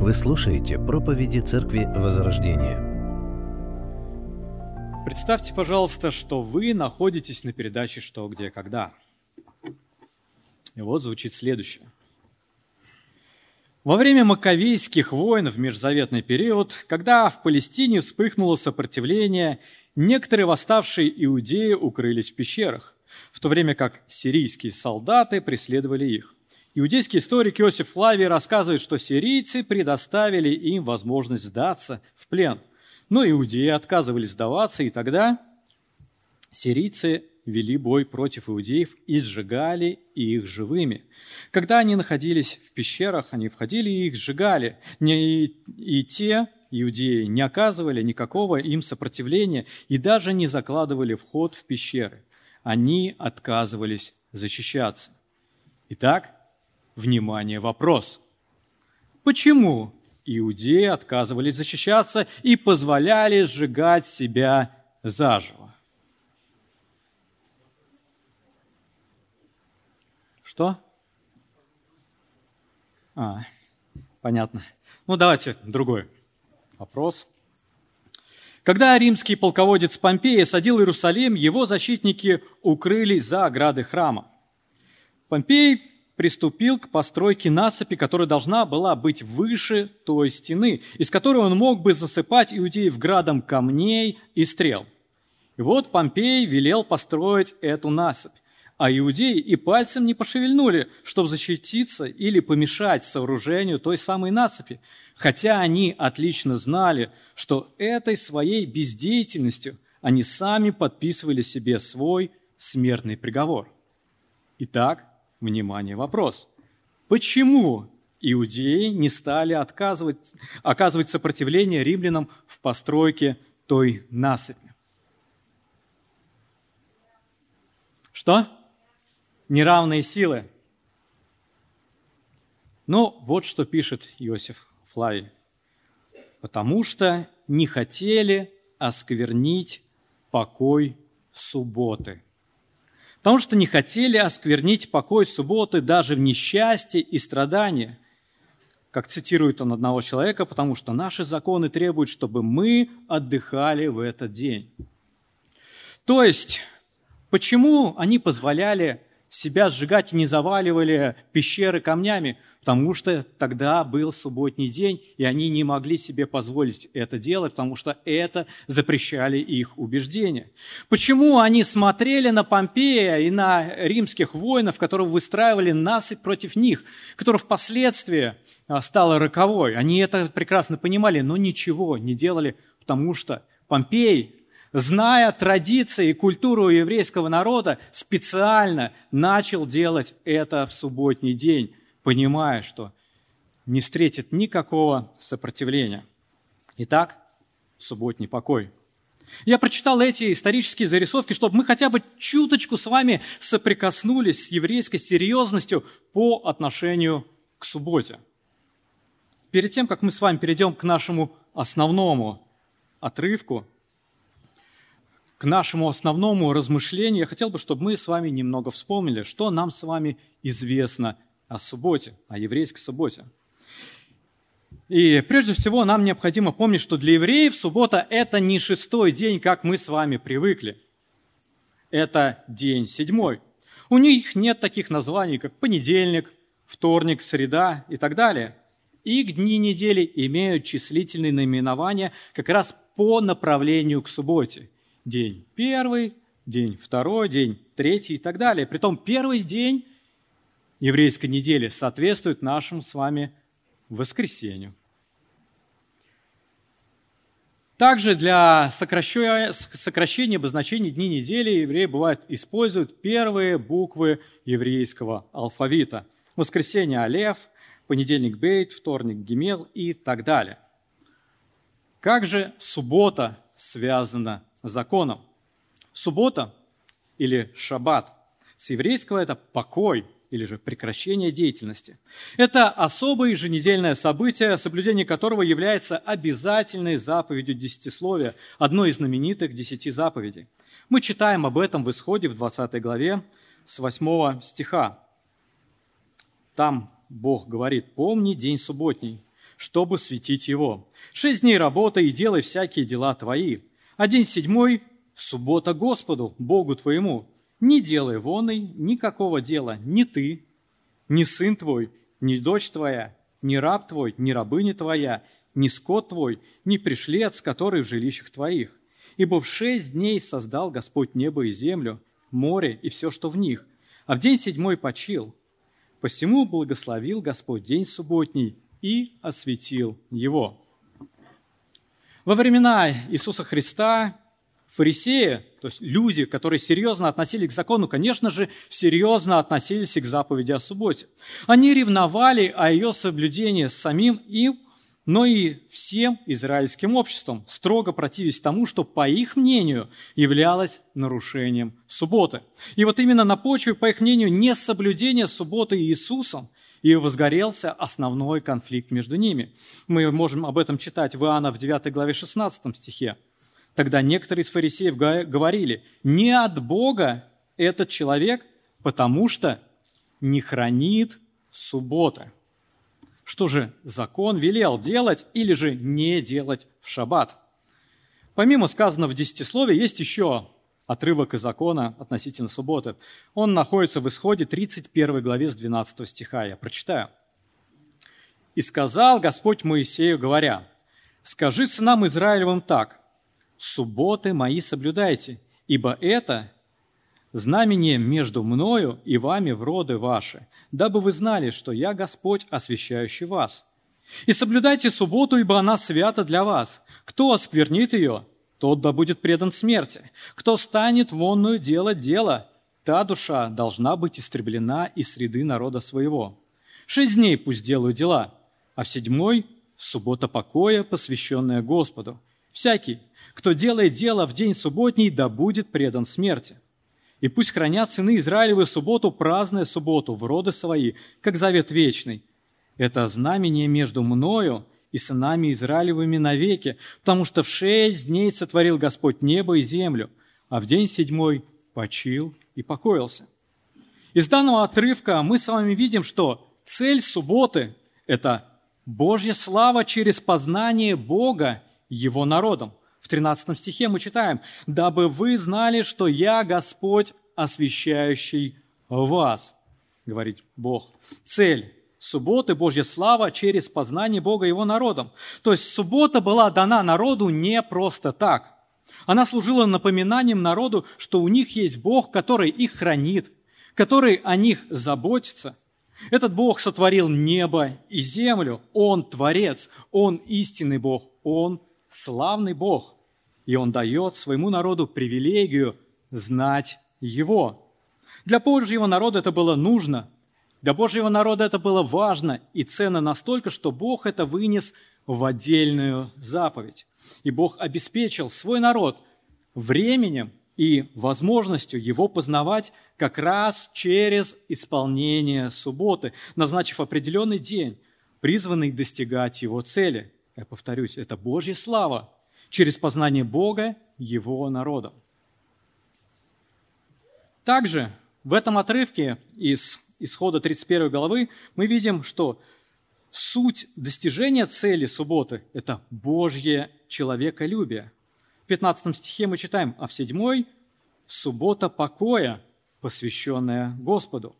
Вы слушаете проповеди Церкви Возрождения. Представьте, пожалуйста, что вы находитесь на передаче «Что, где, когда». И вот звучит следующее. Во время Маковейских войн в межзаветный период, когда в Палестине вспыхнуло сопротивление, некоторые восставшие иудеи укрылись в пещерах, в то время как сирийские солдаты преследовали их. Иудейский историк Иосиф Флавий рассказывает, что сирийцы предоставили им возможность сдаться в плен. Но иудеи отказывались сдаваться, и тогда сирийцы вели бой против иудеев и сжигали их живыми. Когда они находились в пещерах, они входили и их сжигали. И, и те, иудеи, не оказывали никакого им сопротивления и даже не закладывали вход в пещеры. Они отказывались защищаться. Итак, Внимание, вопрос. Почему иудеи отказывались защищаться и позволяли сжигать себя заживо? Что? А, понятно. Ну, давайте другой вопрос. Когда римский полководец Помпей осадил Иерусалим, его защитники укрылись за ограды храма. Помпей приступил к постройке насыпи, которая должна была быть выше той стены, из которой он мог бы засыпать иудеев градом камней и стрел. И вот Помпей велел построить эту насыпь, а иудеи и пальцем не пошевельнули, чтобы защититься или помешать сооружению той самой насыпи, хотя они отлично знали, что этой своей бездеятельностью они сами подписывали себе свой смертный приговор. Итак, Внимание, вопрос. Почему иудеи не стали отказывать, оказывать сопротивление римлянам в постройке той насыпи? Что? Неравные силы. Ну, вот что пишет Иосиф Флавий. Потому что не хотели осквернить покой субботы – потому что не хотели осквернить покой субботы даже в несчастье и страдании. Как цитирует он одного человека, потому что наши законы требуют, чтобы мы отдыхали в этот день. То есть, почему они позволяли себя сжигать и не заваливали пещеры камнями? Потому что тогда был субботний день, и они не могли себе позволить это делать, потому что это запрещали их убеждения. Почему они смотрели на Помпея и на римских воинов, которые выстраивали насыпь против них, которая впоследствии а, стала роковой? Они это прекрасно понимали, но ничего не делали, потому что Помпей, зная традиции и культуру еврейского народа, специально начал делать это в субботний день понимая, что не встретит никакого сопротивления. Итак, субботний покой. Я прочитал эти исторические зарисовки, чтобы мы хотя бы чуточку с вами соприкоснулись с еврейской серьезностью по отношению к субботе. Перед тем, как мы с вами перейдем к нашему основному отрывку, к нашему основному размышлению, я хотел бы, чтобы мы с вами немного вспомнили, что нам с вами известно о субботе, о еврейской субботе. И прежде всего нам необходимо помнить, что для евреев суббота – это не шестой день, как мы с вами привыкли. Это день седьмой. У них нет таких названий, как понедельник, вторник, среда и так далее. Их дни недели имеют числительные наименования как раз по направлению к субботе. День первый, день второй, день третий и так далее. Притом первый день еврейской недели соответствует нашему с вами воскресенью. Также для сокращения, обозначений дней недели евреи бывают используют первые буквы еврейского алфавита. Воскресенье – Алеф, понедельник – Бейт, вторник – Гемел и так далее. Как же суббота связана с законом? Суббота или шаббат с еврейского – это покой – или же прекращение деятельности. Это особое еженедельное событие, соблюдение которого является обязательной заповедью десятисловия, одной из знаменитых десяти заповедей. Мы читаем об этом в Исходе в 20 главе с 8 стиха. Там Бог говорит, «Помни день субботний, чтобы светить его. Шесть дней работай и делай всякие дела твои. А день седьмой – суббота Господу, Богу твоему. Не делай воной никакого дела, ни ты, ни сын твой, ни дочь твоя, ни раб твой, ни рабыня твоя, ни скот твой, ни пришлец, который в жилищах твоих. Ибо в шесть дней создал Господь небо и землю, море и все, что в них, а в день седьмой почил. Посему благословил Господь день субботний и осветил его. Во времена Иисуса Христа фарисеи, то есть люди, которые серьезно относились к закону, конечно же, серьезно относились и к заповеди о субботе. Они ревновали о ее соблюдении самим им, но и всем израильским обществом, строго противясь тому, что, по их мнению, являлось нарушением субботы. И вот именно на почве, по их мнению, несоблюдения субботы Иисусом и возгорелся основной конфликт между ними. Мы можем об этом читать в Иоанна в 9 главе 16 стихе. Тогда некоторые из фарисеев говорили, не от Бога этот человек, потому что не хранит субботы. Что же закон велел делать или же не делать в шаббат? Помимо сказанного в десятисловии, есть еще отрывок из закона относительно субботы. Он находится в исходе 31 главе с 12 стиха. Я прочитаю. «И сказал Господь Моисею, говоря, «Скажи сынам Израилевым так, субботы мои соблюдайте, ибо это знамение между мною и вами в роды ваши, дабы вы знали, что я Господь, освящающий вас. И соблюдайте субботу, ибо она свята для вас. Кто осквернит ее, тот да будет предан смерти. Кто станет вонную делать дело, та душа должна быть истреблена из среды народа своего. Шесть дней пусть делают дела, а в седьмой – суббота покоя, посвященная Господу. Всякий, кто делает дело в день субботний, да будет предан смерти. И пусть хранят сыны Израилевы субботу, праздная субботу, в роды свои, как завет вечный. Это знамение между мною и сынами Израилевыми навеки, потому что в шесть дней сотворил Господь небо и землю, а в день седьмой почил и покоился. Из данного отрывка мы с вами видим, что цель субботы – это Божья слава через познание Бога Его народом. В 13 стихе мы читаем, «Дабы вы знали, что я Господь, освящающий вас», говорит Бог. Цель субботы – Божья слава через познание Бога Его народом. То есть суббота была дана народу не просто так. Она служила напоминанием народу, что у них есть Бог, который их хранит, который о них заботится. Этот Бог сотворил небо и землю. Он Творец, Он истинный Бог, Он славный Бог и Он дает своему народу привилегию знать Его. Для Божьего народа это было нужно, для Божьего народа это было важно и ценно настолько, что Бог это вынес в отдельную заповедь. И Бог обеспечил свой народ временем и возможностью его познавать как раз через исполнение субботы, назначив определенный день, призванный достигать его цели. Я повторюсь, это Божья слава, через познание Бога Его народом. Также в этом отрывке из исхода 31 главы мы видим, что суть достижения цели субботы – это Божье человеколюбие. В 15 стихе мы читаем, а в седьмой – суббота покоя, посвященная Господу.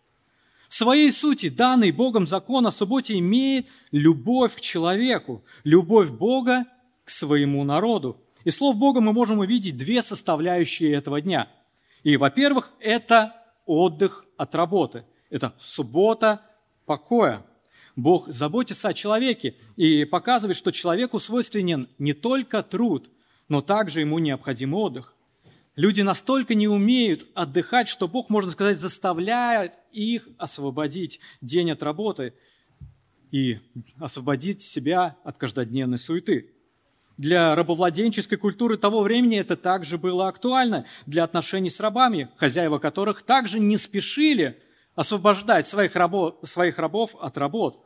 В своей сути данный Богом закон о субботе имеет любовь к человеку, любовь Бога к своему народу. И слов Бога мы можем увидеть две составляющие этого дня. И, во-первых, это отдых от работы. Это суббота покоя. Бог заботится о человеке и показывает, что человеку свойственен не только труд, но также ему необходим отдых. Люди настолько не умеют отдыхать, что Бог, можно сказать, заставляет их освободить день от работы и освободить себя от каждодневной суеты. Для рабовладенческой культуры того времени это также было актуально для отношений с рабами, хозяева которых также не спешили освобождать своих рабов, своих рабов от работ.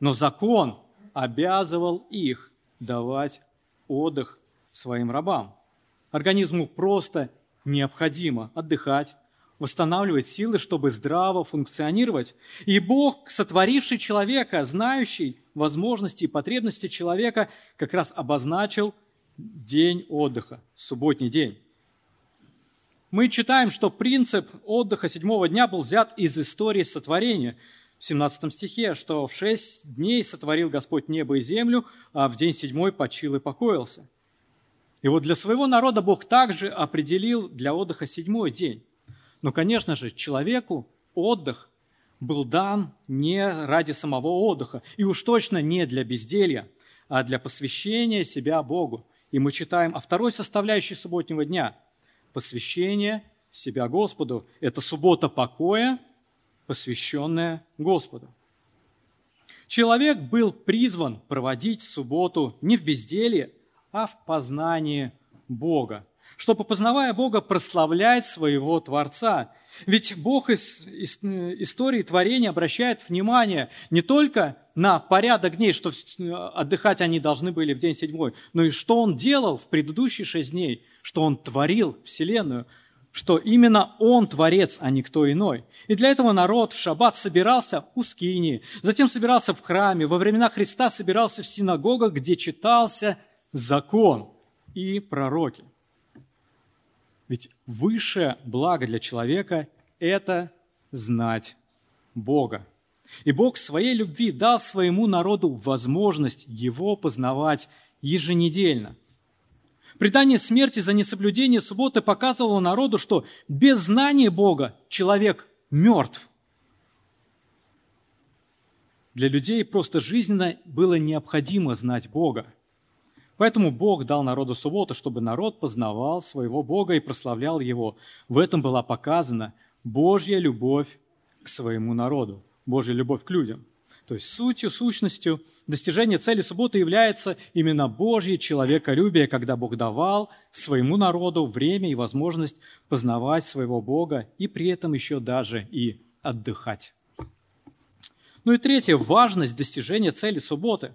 Но закон обязывал их давать отдых своим рабам. Организму просто необходимо отдыхать, восстанавливать силы, чтобы здраво функционировать. И Бог, сотворивший человека, знающий возможности и потребности человека, как раз обозначил день отдыха, субботний день. Мы читаем, что принцип отдыха седьмого дня был взят из истории сотворения – в 17 стихе, что в шесть дней сотворил Господь небо и землю, а в день седьмой почил и покоился. И вот для своего народа Бог также определил для отдыха седьмой день. Но, конечно же, человеку отдых был дан не ради самого отдыха, и уж точно не для безделья, а для посвящения себя Богу. И мы читаем о второй составляющей субботнего дня – посвящение себя Господу. Это суббота покоя – посвященное Господу. Человек был призван проводить субботу не в безделье, а в познании Бога, чтобы, познавая Бога, прославлять своего Творца. Ведь Бог из, из истории творения обращает внимание не только на порядок дней, что отдыхать они должны были в день седьмой, но и что Он делал в предыдущие шесть дней, что Он творил Вселенную – что именно Он творец, а не кто иной. И для этого народ в шаббат собирался у Скинии, затем собирался в храме, во времена Христа собирался в синагогах, где читался закон и пророки. Ведь высшее благо для человека – это знать Бога. И Бог своей любви дал своему народу возможность его познавать еженедельно – Предание смерти за несоблюдение субботы показывало народу, что без знания Бога человек мертв. Для людей просто жизненно было необходимо знать Бога. Поэтому Бог дал народу субботу, чтобы народ познавал своего Бога и прославлял Его. В этом была показана Божья любовь к своему народу, Божья любовь к людям – то есть сутью, сущностью достижения цели субботы является именно Божье человеколюбие, когда Бог давал своему народу время и возможность познавать своего Бога и при этом еще даже и отдыхать. Ну и третье, важность достижения цели субботы.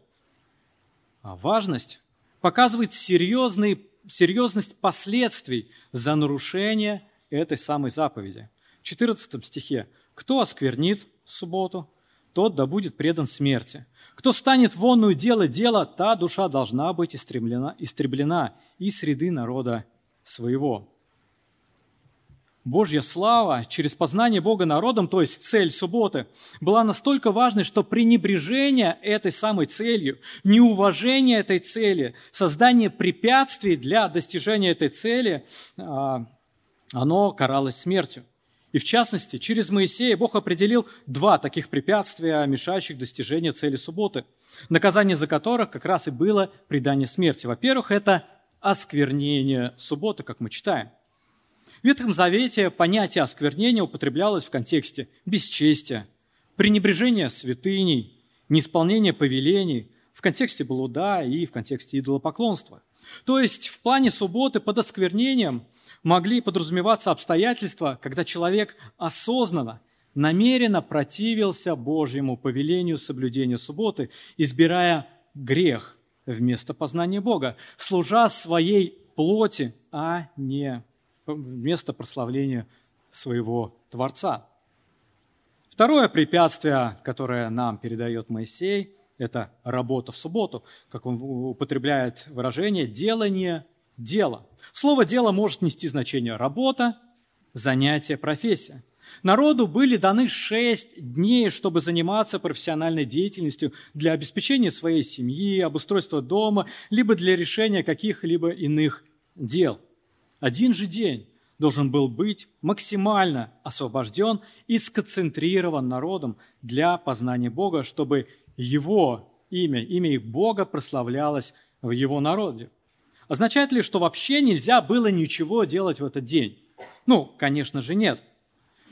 А важность показывает серьезный, серьезность последствий за нарушение этой самой заповеди. В 14 стихе «Кто осквернит субботу, тот да будет предан смерти. Кто станет вонную делать дело, та душа должна быть истреблена, истреблена из среды народа своего. Божья слава через познание Бога народом, то есть цель субботы, была настолько важной, что пренебрежение этой самой целью, неуважение этой цели, создание препятствий для достижения этой цели, а, оно каралось смертью. И в частности, через Моисея Бог определил два таких препятствия, мешающих достижению цели субботы, наказание за которых как раз и было предание смерти. Во-первых, это осквернение субботы, как мы читаем. В Ветхом Завете понятие осквернения употреблялось в контексте бесчестия, пренебрежения святыней, неисполнения повелений, в контексте блуда и в контексте идолопоклонства. То есть в плане субботы под осквернением – могли подразумеваться обстоятельства, когда человек осознанно, намеренно противился Божьему повелению соблюдения субботы, избирая грех вместо познания Бога, служа своей плоти, а не вместо прославления своего Творца. Второе препятствие, которое нам передает Моисей, это работа в субботу, как он употребляет выражение «делание дела». Слово «дело» может нести значение работа, занятие, профессия. Народу были даны шесть дней, чтобы заниматься профессиональной деятельностью для обеспечения своей семьи, обустройства дома, либо для решения каких-либо иных дел. Один же день должен был быть максимально освобожден и сконцентрирован народом для познания Бога, чтобы его имя, имя их Бога прославлялось в его народе. Означает ли, что вообще нельзя было ничего делать в этот день? Ну, конечно же, нет.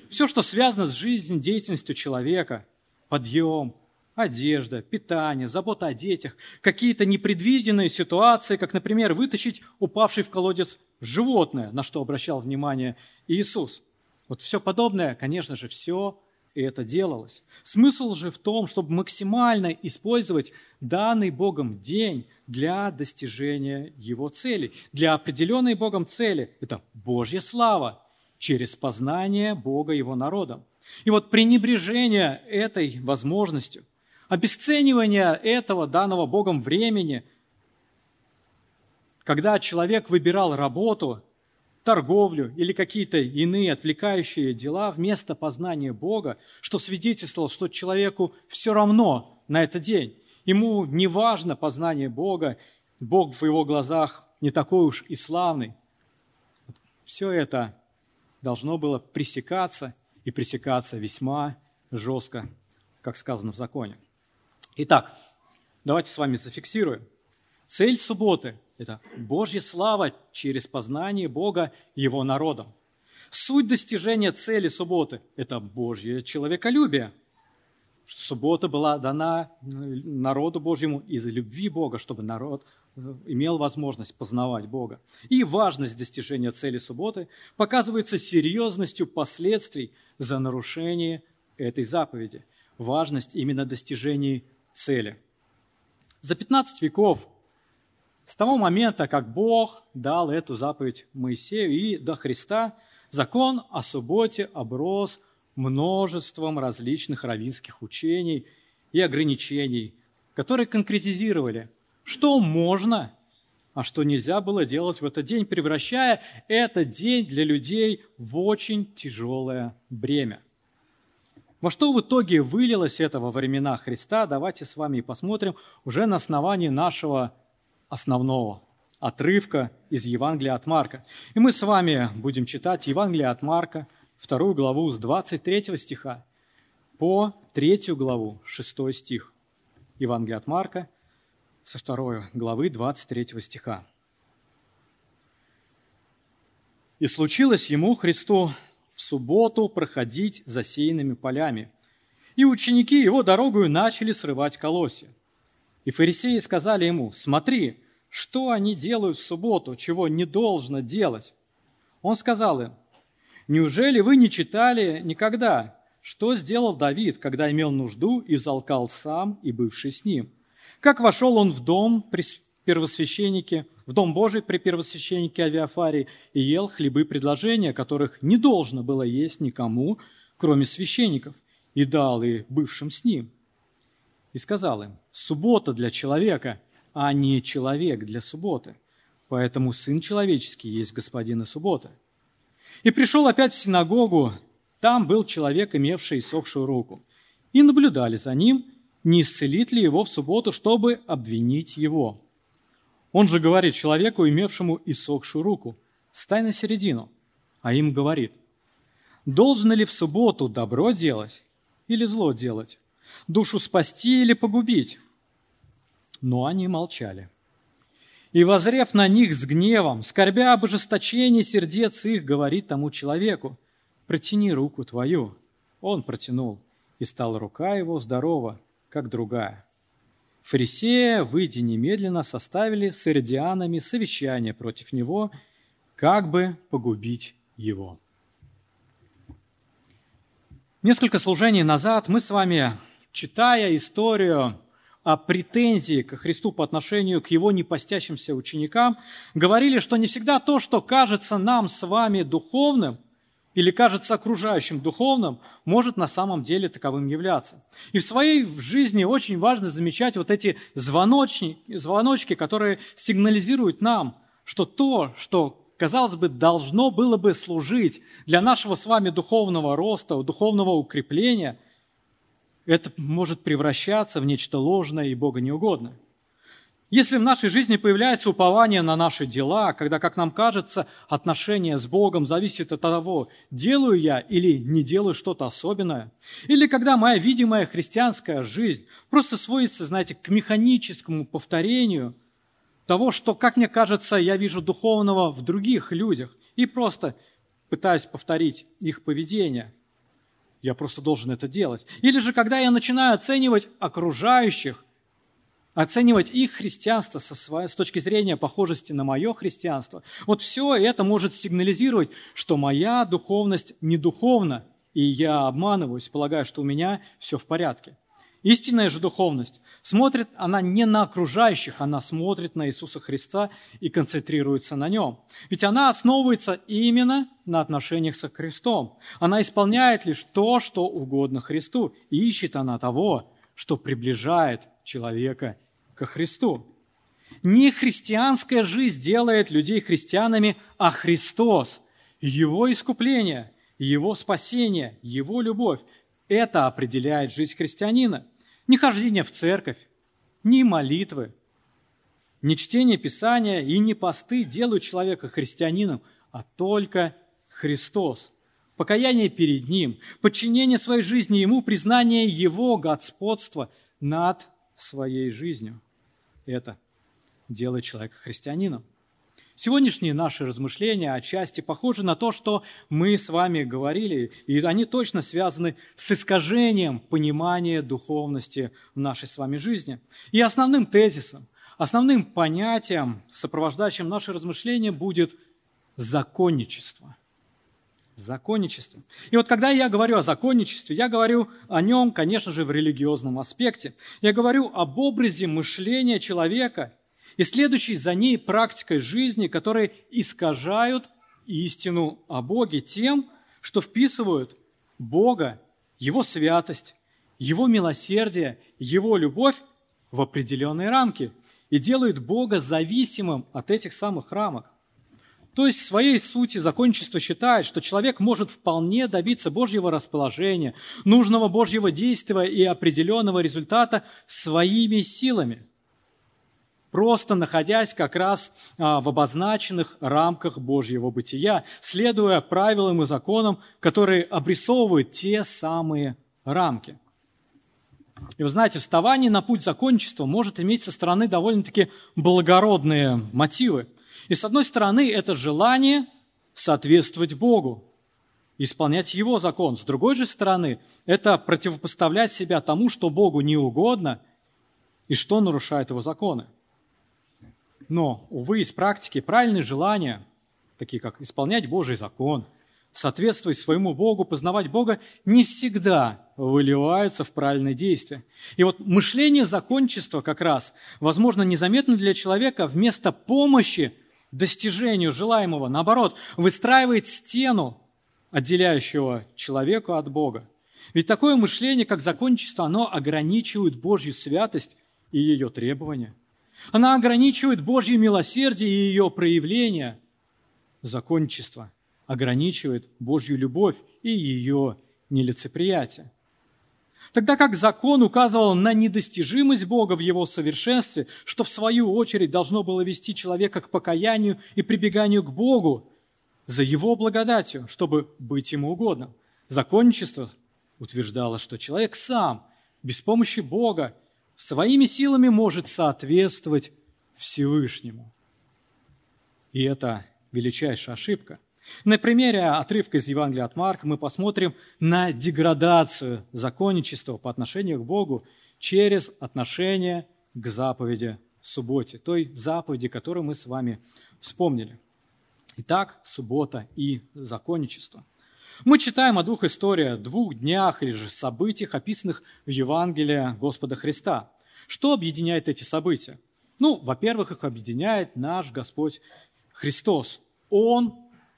Все, что связано с жизнью, деятельностью человека, подъем, одежда, питание, забота о детях, какие-то непредвиденные ситуации, как, например, вытащить упавший в колодец животное, на что обращал внимание Иисус. Вот все подобное, конечно же, все и это делалось. Смысл же в том, чтобы максимально использовать данный Богом день для достижения его цели. Для определенной Богом цели – это Божья слава через познание Бога Его народом. И вот пренебрежение этой возможностью, обесценивание этого данного Богом времени, когда человек выбирал работу, торговлю или какие-то иные отвлекающие дела вместо познания Бога, что свидетельствовало, что человеку все равно на этот день. Ему не важно познание Бога, Бог в его глазах не такой уж и славный. Все это должно было пресекаться и пресекаться весьма жестко, как сказано в законе. Итак, давайте с вами зафиксируем. Цель субботы – это Божья слава через познание Бога Его народом. Суть достижения цели субботы – это Божье человеколюбие. Суббота была дана народу Божьему из-за любви Бога, чтобы народ имел возможность познавать Бога. И важность достижения цели субботы показывается серьезностью последствий за нарушение этой заповеди. Важность именно достижения цели. За 15 веков, с того момента, как Бог дал эту заповедь Моисею и до Христа, закон о субботе оброс множеством различных раввинских учений и ограничений, которые конкретизировали – что можно, а что нельзя было делать в этот день, превращая этот день для людей в очень тяжелое бремя. Во что в итоге вылилось это во времена Христа, давайте с вами посмотрим уже на основании нашего основного отрывка из Евангелия от Марка. И мы с вами будем читать Евангелие от Марка, вторую главу с 23 стиха по третью главу, 6 стих. Евангелие от Марка, со второй главы 23 стиха. «И случилось ему, Христу, в субботу проходить засеянными полями, и ученики его дорогою начали срывать колосья. И фарисеи сказали ему, смотри, что они делают в субботу, чего не должно делать. Он сказал им, неужели вы не читали никогда, что сделал Давид, когда имел нужду и залкал сам и бывший с ним? Как вошел он в дом при первосвященнике, в дом Божий при первосвященнике Авиафарии и ел хлебы предложения, которых не должно было есть никому, кроме священников, и дал и бывшим с ним. И сказал им, суббота для человека, а не человек для субботы. Поэтому Сын Человеческий есть Господин и суббота. И пришел опять в синагогу, там был человек, имевший сохшую руку. И наблюдали за ним – не исцелит ли его в субботу, чтобы обвинить его. Он же говорит человеку, имевшему иссохшую руку, «Стай на середину», а им говорит, «Должно ли в субботу добро делать или зло делать, душу спасти или погубить?» Но они молчали. И, возрев на них с гневом, скорбя об ожесточении сердец их, говорит тому человеку, «Протяни руку твою». Он протянул, и стала рука его здорова, как другая. Фарисея, выйдя немедленно, составили с иродианами совещание против него, как бы погубить его. Несколько служений назад мы с вами, читая историю о претензии к Христу по отношению к его непостящимся ученикам, говорили, что не всегда то, что кажется нам с вами духовным – или кажется окружающим духовным, может на самом деле таковым являться. И в своей жизни очень важно замечать вот эти звоночки, звоночки, которые сигнализируют нам, что то, что казалось бы, должно было бы служить для нашего с вами духовного роста, духовного укрепления, это может превращаться в нечто ложное и Бога неугодное. Если в нашей жизни появляется упование на наши дела, когда, как нам кажется, отношение с Богом зависит от того, делаю я или не делаю что-то особенное, или когда моя видимая христианская жизнь просто сводится, знаете, к механическому повторению того, что, как мне кажется, я вижу духовного в других людях, и просто пытаюсь повторить их поведение, я просто должен это делать. Или же, когда я начинаю оценивать окружающих оценивать их христианство со своей, с точки зрения похожести на мое христианство, вот все это может сигнализировать, что моя духовность не духовна, и я обманываюсь, полагаю, что у меня все в порядке. Истинная же духовность смотрит она не на окружающих, она смотрит на Иисуса Христа и концентрируется на нем. Ведь она основывается именно на отношениях со Христом. Она исполняет лишь то, что угодно Христу, и ищет она того, что приближает человека ко Христу. Не христианская жизнь делает людей христианами, а Христос, Его искупление, Его спасение, Его любовь. Это определяет жизнь христианина. Не хождение в церковь, ни молитвы, не чтение Писания и не посты делают человека христианином, а только Христос. Покаяние перед Ним, подчинение своей жизни Ему, признание Его господства над своей жизнью. Это делает человека христианином. Сегодняшние наши размышления отчасти похожи на то, что мы с вами говорили, и они точно связаны с искажением понимания духовности в нашей с вами жизни. И основным тезисом, основным понятием, сопровождающим наши размышления, будет законничество. Законничество. И вот когда я говорю о законничестве, я говорю о нем, конечно же, в религиозном аспекте. Я говорю об образе мышления человека – и следующей за ней практикой жизни, которые искажают истину о Боге тем, что вписывают Бога, Его святость, Его милосердие, Его любовь в определенные рамки и делают Бога зависимым от этих самых рамок. То есть в своей сути закончество считает, что человек может вполне добиться Божьего расположения, нужного Божьего действия и определенного результата своими силами – просто находясь как раз а, в обозначенных рамках Божьего бытия, следуя правилам и законам, которые обрисовывают те самые рамки. И вы знаете, вставание на путь закончества может иметь со стороны довольно-таки благородные мотивы. И с одной стороны, это желание соответствовать Богу, исполнять Его закон. С другой же стороны, это противопоставлять себя тому, что Богу не угодно и что нарушает Его законы. Но, увы, из практики правильные желания, такие как исполнять Божий закон, соответствовать своему Богу, познавать Бога, не всегда выливаются в правильные действия. И вот мышление закончества как раз, возможно, незаметно для человека вместо помощи достижению желаемого, наоборот, выстраивает стену, отделяющего человека от Бога. Ведь такое мышление, как закончество, оно ограничивает Божью святость и ее требования – она ограничивает Божье милосердие и ее проявление. Закончество ограничивает Божью любовь и ее нелицеприятие. Тогда как закон указывал на недостижимость Бога в его совершенстве, что в свою очередь должно было вести человека к покаянию и прибеганию к Богу за его благодатью, чтобы быть ему угодным. Законничество утверждало, что человек сам, без помощи Бога, своими силами может соответствовать Всевышнему. И это величайшая ошибка. На примере отрывка из Евангелия от Марка мы посмотрим на деградацию законничества по отношению к Богу через отношение к заповеди субботе, той заповеди, которую мы с вами вспомнили. Итак, суббота и законничество – мы читаем о двух историях, двух днях или же событиях, описанных в Евангелии Господа Христа. Что объединяет эти события? Ну, во-первых, их объединяет наш Господь Христос. Он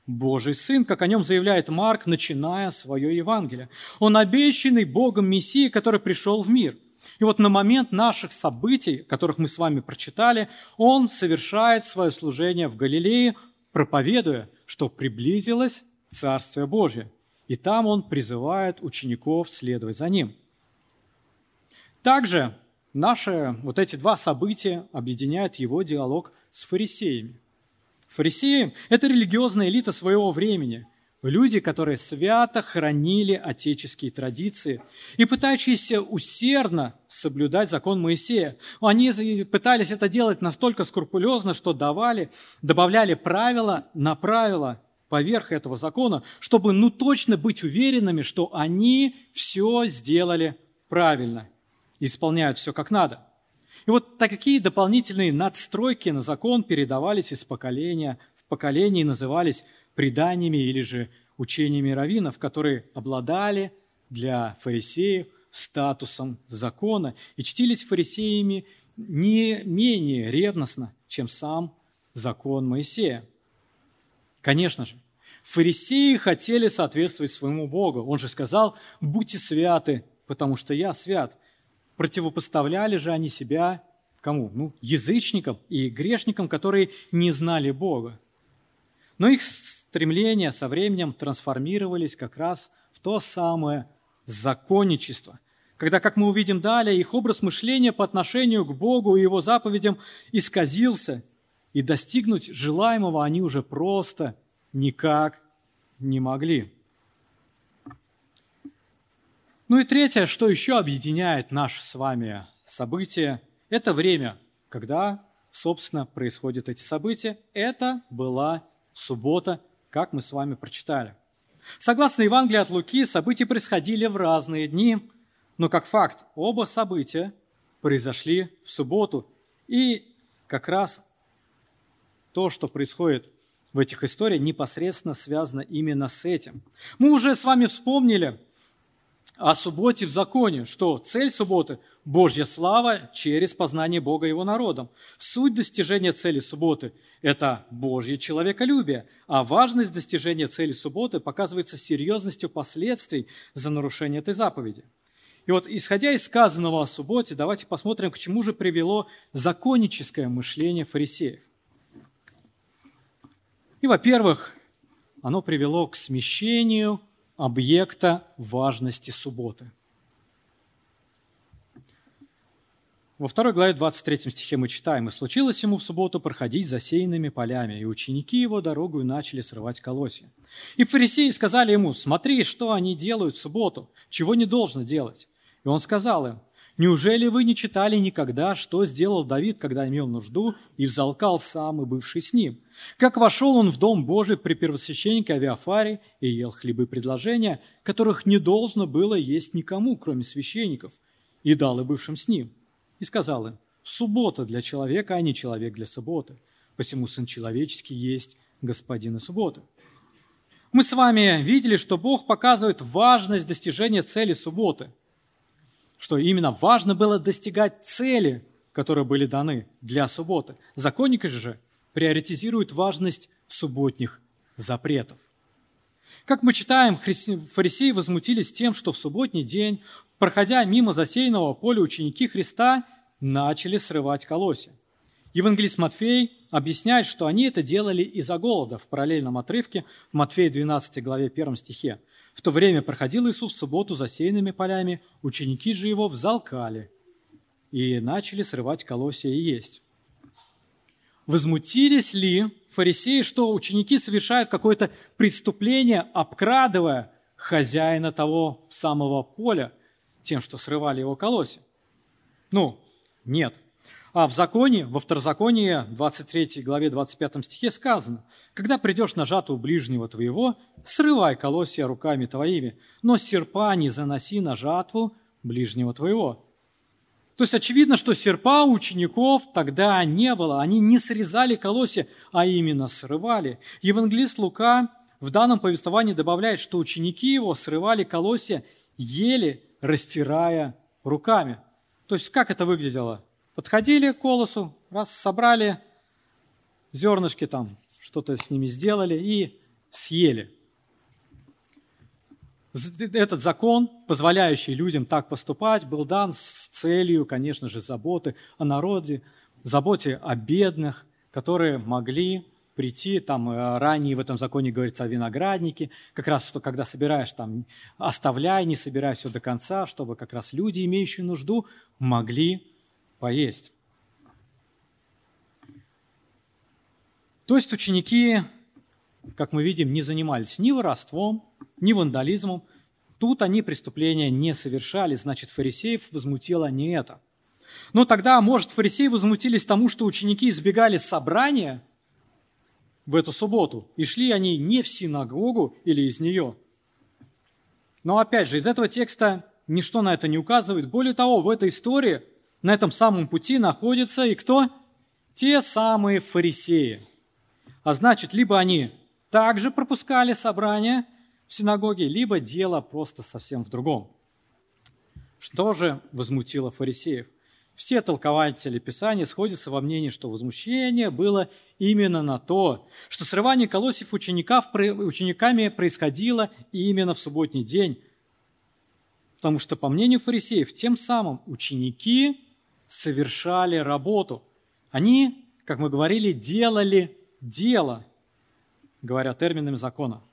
Божий Сын, как о нем заявляет Марк, начиная свое Евангелие. Он обещанный Богом Мессия, который пришел в мир. И вот на момент наших событий, которых мы с вами прочитали, он совершает свое служение в Галилее, проповедуя, что приблизилось Царствие Божие. И там он призывает учеников следовать за ним. Также наши вот эти два события объединяют его диалог с фарисеями. Фарисеи – это религиозная элита своего времени, люди, которые свято хранили отеческие традиции и пытающиеся усердно соблюдать закон Моисея. Они пытались это делать настолько скрупулезно, что давали, добавляли правила на правила – поверх этого закона, чтобы ну точно быть уверенными, что они все сделали правильно, исполняют все как надо. И вот такие дополнительные надстройки на закон передавались из поколения в поколение и назывались преданиями или же учениями раввинов, которые обладали для фарисеев статусом закона и чтились фарисеями не менее ревностно, чем сам закон Моисея. Конечно же, фарисеи хотели соответствовать своему Богу. Он же сказал, будьте святы, потому что я свят. Противопоставляли же они себя кому? Ну, язычникам и грешникам, которые не знали Бога. Но их стремления со временем трансформировались как раз в то самое законничество, когда, как мы увидим далее, их образ мышления по отношению к Богу и Его заповедям исказился, и достигнуть желаемого они уже просто никак не могли. Ну и третье, что еще объединяет наши с вами события, это время, когда, собственно, происходят эти события. Это была суббота, как мы с вами прочитали. Согласно Евангелию от Луки, события происходили в разные дни, но как факт, оба события произошли в субботу. И как раз то, что происходит в этих историях, непосредственно связано именно с этим. Мы уже с вами вспомнили о субботе в законе, что цель субботы – Божья слава через познание Бога и Его народом. Суть достижения цели субботы – это Божье человеколюбие, а важность достижения цели субботы показывается серьезностью последствий за нарушение этой заповеди. И вот, исходя из сказанного о субботе, давайте посмотрим, к чему же привело законническое мышление фарисеев. И, во-первых, оно привело к смещению объекта важности субботы. Во второй главе 23 стихе мы читаем, «И случилось ему в субботу проходить засеянными полями, и ученики его дорогу начали срывать колосья. И фарисеи сказали ему, смотри, что они делают в субботу, чего не должно делать. И он сказал им, Неужели вы не читали никогда, что сделал Давид, когда имел нужду и взалкал сам и бывший с ним? Как вошел он в дом Божий при первосвященнике Авиафаре и ел хлебы предложения, которых не должно было есть никому, кроме священников, и дал и бывшим с ним. И сказал им, суббота для человека, а не человек для субботы. Посему Сын Человеческий есть Господин и субботы. Мы с вами видели, что Бог показывает важность достижения цели субботы – что именно важно было достигать цели, которые были даны для субботы. Законники же приоритизируют важность субботних запретов. Как мы читаем, фарисеи возмутились тем, что в субботний день, проходя мимо засеянного поля ученики Христа, начали срывать колосья. Евангелист Матфей объясняет, что они это делали из-за голода в параллельном отрывке в Матфея 12 главе 1 стихе. В то время проходил Иисус в субботу засеянными полями, ученики же его взалкали и начали срывать колосья и есть. Возмутились ли фарисеи, что ученики совершают какое-то преступление, обкрадывая хозяина того самого поля тем, что срывали его колосья? Ну, нет – а в законе, во второзаконии, 23 главе 25 стихе сказано, «Когда придешь на жатву ближнего твоего, срывай колосья руками твоими, но серпа не заноси на жатву ближнего твоего». То есть очевидно, что серпа у учеников тогда не было. Они не срезали колосья, а именно срывали. Евангелист Лука в данном повествовании добавляет, что ученики его срывали колосья, еле растирая руками. То есть как это выглядело? Подходили к колосу, раз собрали зернышки там, что-то с ними сделали и съели. Этот закон, позволяющий людям так поступать, был дан с целью, конечно же, заботы о народе, заботе о бедных, которые могли прийти, там э, ранее в этом законе говорится о винограднике, как раз, что когда собираешь, там, оставляй, не собирай все до конца, чтобы как раз люди, имеющие нужду, могли поесть. То есть ученики, как мы видим, не занимались ни воровством, ни вандализмом. Тут они преступления не совершали, значит, фарисеев возмутило не это. Но тогда, может, фарисеи возмутились тому, что ученики избегали собрания в эту субботу, и шли они не в синагогу или из нее. Но опять же, из этого текста ничто на это не указывает. Более того, в этой истории – на этом самом пути находятся и кто? Те самые фарисеи. А значит, либо они также пропускали собрание в синагоге, либо дело просто совсем в другом. Что же возмутило фарисеев? Все толкователи Писания сходятся во мнении, что возмущение было именно на то, что срывание колосьев учеников, учениками происходило именно в субботний день. Потому что, по мнению фарисеев, тем самым ученики совершали работу. Они, как мы говорили, делали дело, говоря терминами закона.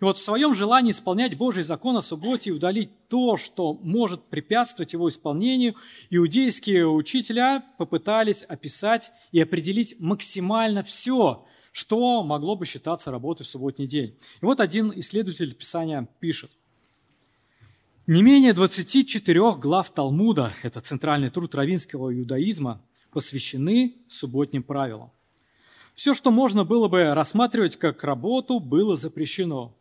И вот в своем желании исполнять Божий закон о субботе и удалить то, что может препятствовать его исполнению, иудейские учителя попытались описать и определить максимально все, что могло бы считаться работой в субботний день. И вот один исследователь Писания пишет. Не менее 24 глав Талмуда, это центральный труд равинского иудаизма, посвящены субботним правилам. Все, что можно было бы рассматривать как работу, было запрещено.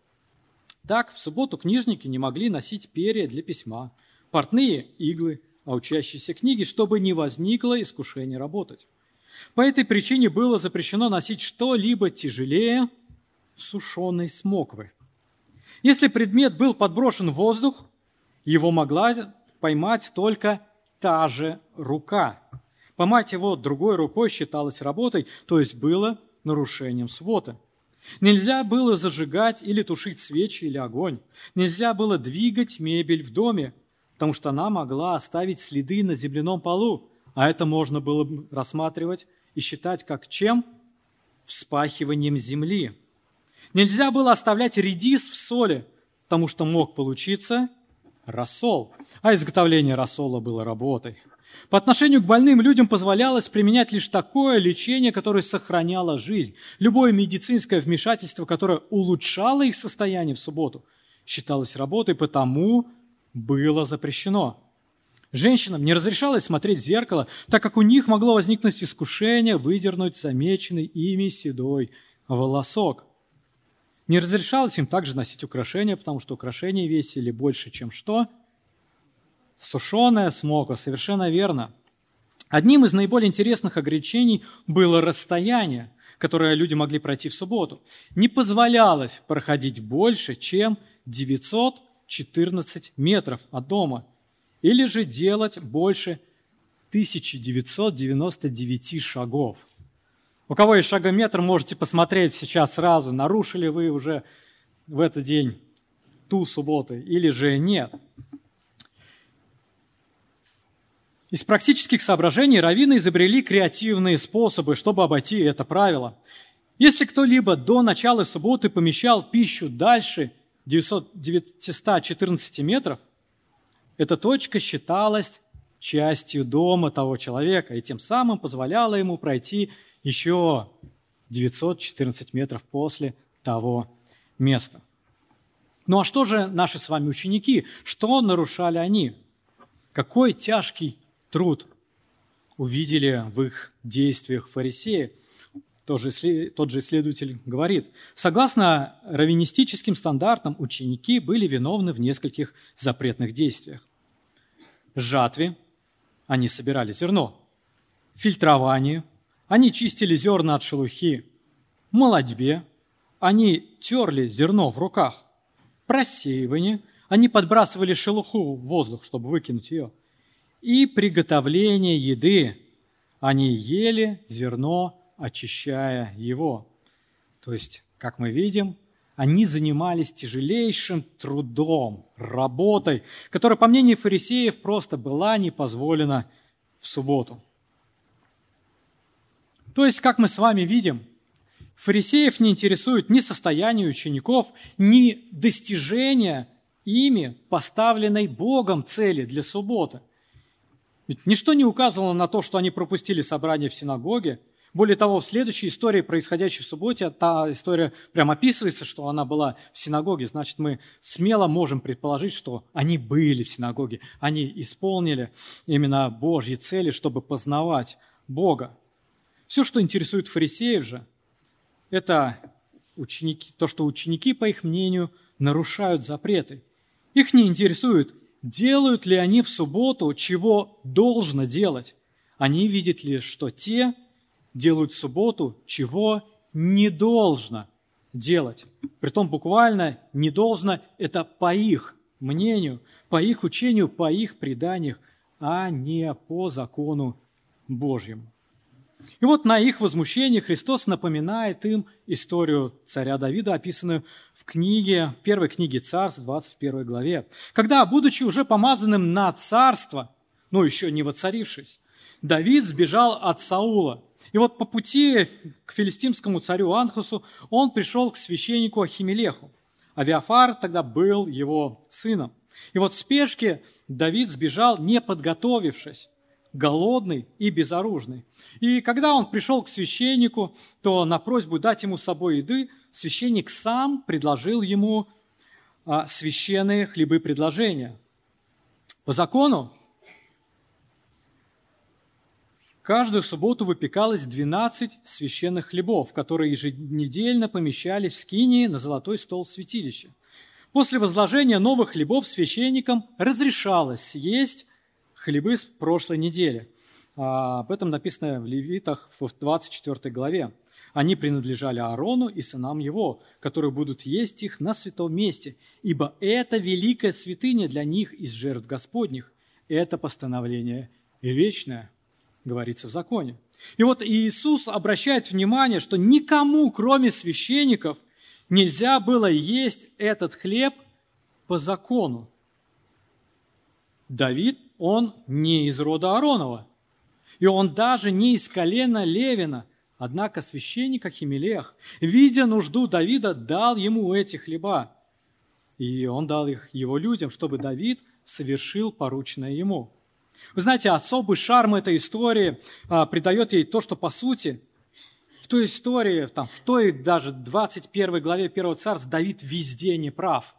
Так, в субботу книжники не могли носить перья для письма, портные – иглы, а учащиеся книги, чтобы не возникло искушение работать. По этой причине было запрещено носить что-либо тяжелее сушеной смоквы. Если предмет был подброшен в воздух, его могла поймать только та же рука. Поймать его другой рукой считалось работой, то есть было нарушением субботы. Нельзя было зажигать или тушить свечи или огонь. Нельзя было двигать мебель в доме, потому что она могла оставить следы на земляном полу, а это можно было рассматривать и считать как чем? Вспахиванием земли. Нельзя было оставлять редис в соли, потому что мог получиться рассол, а изготовление рассола было работой. По отношению к больным людям позволялось применять лишь такое лечение, которое сохраняло жизнь. Любое медицинское вмешательство, которое улучшало их состояние в субботу, считалось работой, потому было запрещено. Женщинам не разрешалось смотреть в зеркало, так как у них могло возникнуть искушение выдернуть замеченный ими седой волосок. Не разрешалось им также носить украшения, потому что украшения весили больше, чем что – Сушеная смока, совершенно верно. Одним из наиболее интересных ограничений было расстояние, которое люди могли пройти в субботу. Не позволялось проходить больше, чем 914 метров от дома, или же делать больше 1999 шагов. У кого есть шагометр, можете посмотреть сейчас сразу, нарушили вы уже в этот день ту субботу или же нет. Из практических соображений раввины изобрели креативные способы, чтобы обойти это правило. Если кто-либо до начала субботы помещал пищу дальше 900, 914 метров, эта точка считалась частью дома того человека и тем самым позволяла ему пройти еще 914 метров после того места. Ну а что же наши с вами ученики? Что нарушали они? Какой тяжкий труд увидели в их действиях фарисеи. Тот же исследователь говорит, согласно раввинистическим стандартам, ученики были виновны в нескольких запретных действиях. Жатве они собирали зерно, фильтровании они чистили зерна от шелухи, молодьбе они терли зерно в руках, просеивание они подбрасывали шелуху в воздух, чтобы выкинуть ее – и приготовление еды. Они ели зерно, очищая его. То есть, как мы видим, они занимались тяжелейшим трудом, работой, которая, по мнению фарисеев, просто была не позволена в субботу. То есть, как мы с вами видим, фарисеев не интересует ни состояние учеников, ни достижение ими поставленной Богом цели для субботы. Ведь ничто не указывало на то, что они пропустили собрание в синагоге. Более того, в следующей истории, происходящей в субботе, та история прям описывается, что она была в синагоге. Значит, мы смело можем предположить, что они были в синагоге. Они исполнили именно Божьи цели, чтобы познавать Бога. Все, что интересует фарисеев же, это ученики, то, что ученики, по их мнению, нарушают запреты. Их не интересует, делают ли они в субботу, чего должно делать. Они видят ли, что те делают в субботу, чего не должно делать. Притом буквально не должно – это по их мнению, по их учению, по их преданиях, а не по закону Божьему. И вот на их возмущение Христос напоминает им историю царя Давида, описанную в книге, в первой книге Царств, 21 главе. Когда, будучи уже помазанным на царство, но еще не воцарившись, Давид сбежал от Саула. И вот по пути к филистимскому царю Анхусу он пришел к священнику Ахимелеху. Авиафар тогда был его сыном. И вот в спешке Давид сбежал, не подготовившись, голодный и безоружный. И когда он пришел к священнику, то на просьбу дать ему с собой еды, священник сам предложил ему а, священные хлебы предложения. По закону каждую субботу выпекалось 12 священных хлебов, которые еженедельно помещались в скинии на золотой стол святилища. После возложения новых хлебов священникам разрешалось съесть хлебы с прошлой недели. А, об этом написано в Левитах в 24 главе. Они принадлежали Аарону и сынам его, которые будут есть их на святом месте, ибо это великая святыня для них из жертв Господних. Это постановление вечное, говорится в законе. И вот Иисус обращает внимание, что никому, кроме священников, нельзя было есть этот хлеб по закону. Давид он не из рода Ааронова, и он даже не из колена Левина. Однако священник Ахимелех, видя нужду Давида, дал ему эти хлеба. И он дал их его людям, чтобы Давид совершил порученное ему. Вы знаете, особый шарм этой истории а, придает ей то, что по сути в той истории, там, в той даже 21 главе 1 царств Давид везде не прав –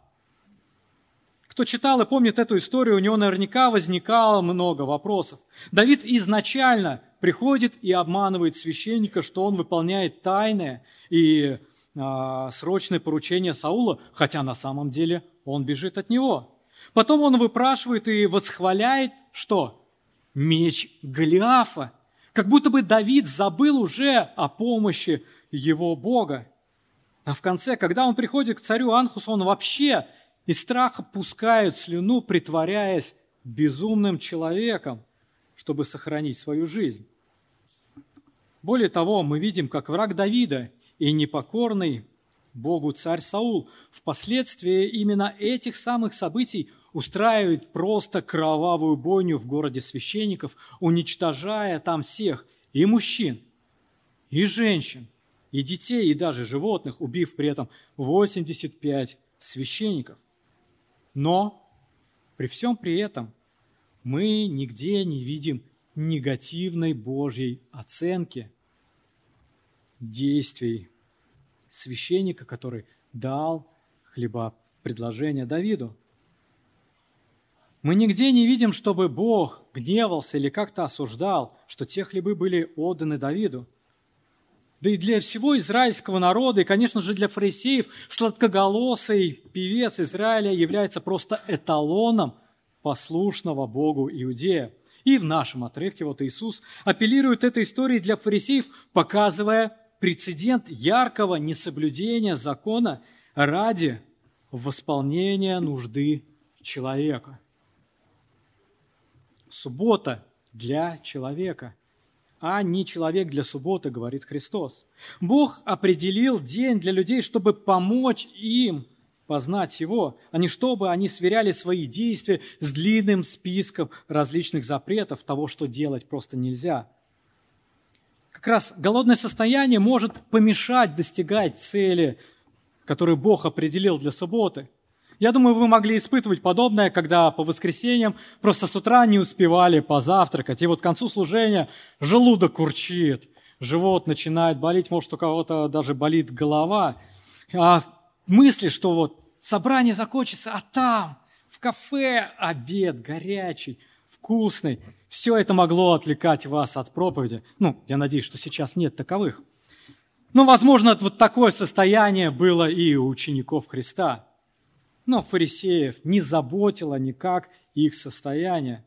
кто читал и помнит эту историю, у него наверняка возникало много вопросов. Давид изначально приходит и обманывает священника, что он выполняет тайное и э, срочное поручение Саула, хотя на самом деле он бежит от него. Потом он выпрашивает и восхваляет, что? Меч Голиафа. Как будто бы Давид забыл уже о помощи его Бога. А в конце, когда он приходит к царю Анхусу, он вообще из страха пускают слюну, притворяясь безумным человеком, чтобы сохранить свою жизнь. Более того, мы видим, как враг Давида и непокорный Богу царь Саул впоследствии именно этих самых событий устраивает просто кровавую бойню в городе священников, уничтожая там всех, и мужчин, и женщин, и детей, и даже животных, убив при этом 85 священников – но при всем при этом мы нигде не видим негативной Божьей оценки действий священника, который дал хлеба предложение Давиду. Мы нигде не видим, чтобы Бог гневался или как-то осуждал, что те хлебы были отданы Давиду – да и для всего израильского народа, и, конечно же, для фарисеев, сладкоголосый певец Израиля является просто эталоном послушного Богу Иудея. И в нашем отрывке вот Иисус апеллирует этой историей для фарисеев, показывая прецедент яркого несоблюдения закона ради восполнения нужды человека. Суббота для человека – а не человек для субботы, говорит Христос. Бог определил день для людей, чтобы помочь им познать Его, а не чтобы они сверяли свои действия с длинным списком различных запретов того, что делать просто нельзя. Как раз голодное состояние может помешать достигать цели, которую Бог определил для субботы – я думаю, вы могли испытывать подобное, когда по воскресеньям просто с утра не успевали позавтракать, и вот к концу служения желудок урчит, живот начинает болеть, может, у кого-то даже болит голова. А мысли, что вот собрание закончится, а там, в кафе, обед горячий, вкусный. Все это могло отвлекать вас от проповеди. Ну, я надеюсь, что сейчас нет таковых. Но, возможно, вот такое состояние было и у учеников Христа – но фарисеев не заботило никак их состояние.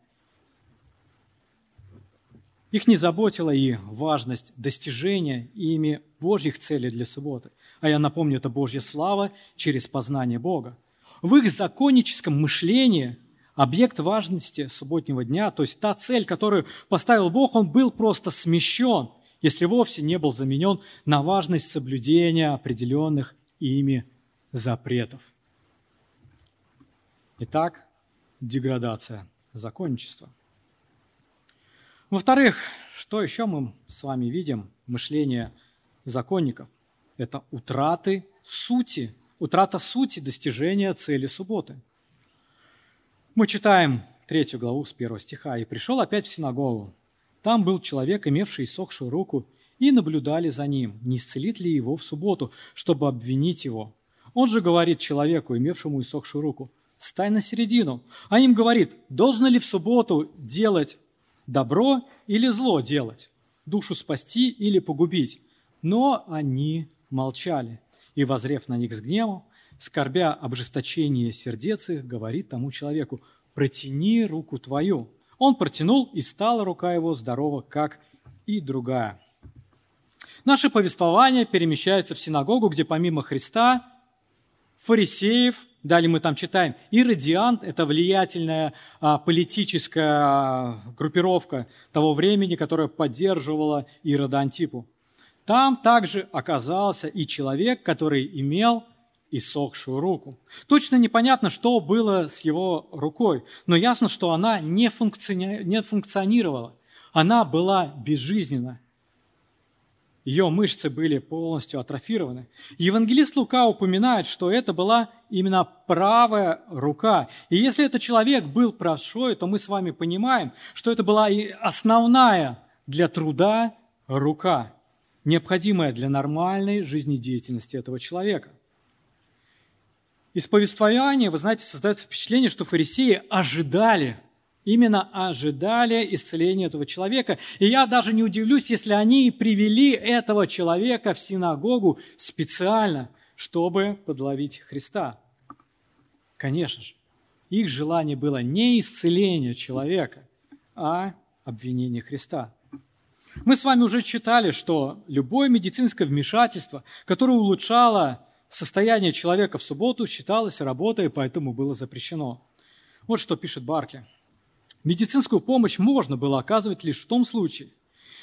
Их не заботила и важность достижения ими Божьих целей для субботы. А я напомню, это Божья слава через познание Бога. В их законническом мышлении объект важности субботнего дня, то есть та цель, которую поставил Бог, он был просто смещен, если вовсе не был заменен на важность соблюдения определенных ими запретов. Итак, деградация законничества. Во-вторых, что еще мы с вами видим? Мышление законников. Это утраты сути, утрата сути достижения цели субботы. Мы читаем третью главу с первого стиха. «И пришел опять в синагогу. Там был человек, имевший иссохшую руку, и наблюдали за ним, не исцелит ли его в субботу, чтобы обвинить его. Он же говорит человеку, имевшему иссохшую руку, «Стай на середину». А им говорит, должно ли в субботу делать добро или зло делать, душу спасти или погубить. Но они молчали, и, возрев на них с гневом, скорбя об ожесточении сердец их, говорит тому человеку, «Протяни руку твою». Он протянул, и стала рука его здорова, как и другая. Наше повествование перемещается в синагогу, где помимо Христа фарисеев, далее мы там читаем, Иродиант – это влиятельная а, политическая а, группировка того времени, которая поддерживала Ирода Антипу. Там также оказался и человек, который имел иссохшую руку. Точно непонятно, что было с его рукой, но ясно, что она не функционировала. Она была безжизненна. Ее мышцы были полностью атрофированы. Евангелист Лука упоминает, что это была именно правая рука. И если этот человек был правшой, то мы с вами понимаем, что это была и основная для труда рука, необходимая для нормальной жизнедеятельности этого человека. Из повествования, вы знаете, создается впечатление, что фарисеи ожидали именно ожидали исцеления этого человека. И я даже не удивлюсь, если они привели этого человека в синагогу специально, чтобы подловить Христа. Конечно же, их желание было не исцеление человека, а обвинение Христа. Мы с вами уже читали, что любое медицинское вмешательство, которое улучшало состояние человека в субботу, считалось работой, поэтому было запрещено. Вот что пишет Баркли. Медицинскую помощь можно было оказывать лишь в том случае,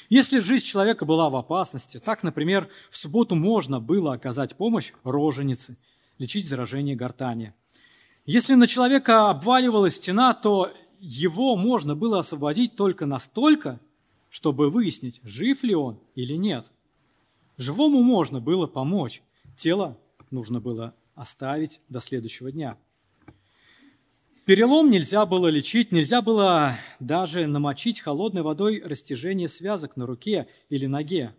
если жизнь человека была в опасности. Так, например, в субботу можно было оказать помощь роженице, лечить заражение гортани. Если на человека обваливалась стена, то его можно было освободить только настолько, чтобы выяснить, жив ли он или нет. Живому можно было помочь, тело нужно было оставить до следующего дня – Перелом нельзя было лечить, нельзя было даже намочить холодной водой растяжение связок на руке или ноге.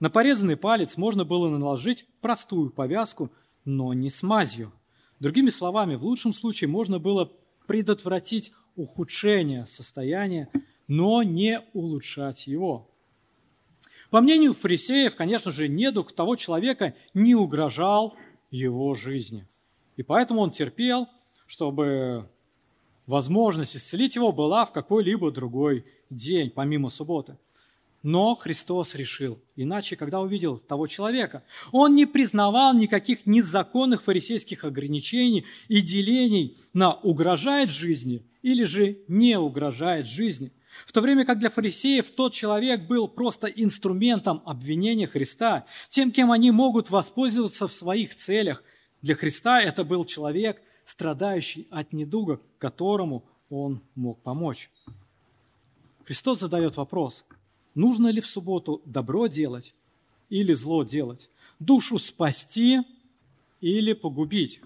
На порезанный палец можно было наложить простую повязку, но не смазью. Другими словами, в лучшем случае можно было предотвратить ухудшение состояния, но не улучшать его. По мнению фарисеев, конечно же, недуг того человека не угрожал его жизни. И поэтому он терпел – чтобы возможность исцелить его была в какой-либо другой день, помимо субботы. Но Христос решил, иначе, когда увидел того человека, он не признавал никаких незаконных фарисейских ограничений и делений на угрожает жизни или же не угрожает жизни. В то время как для фарисеев тот человек был просто инструментом обвинения Христа, тем, кем они могут воспользоваться в своих целях. Для Христа это был человек, страдающий от недуга, которому он мог помочь. Христос задает вопрос, нужно ли в субботу добро делать или зло делать, душу спасти или погубить.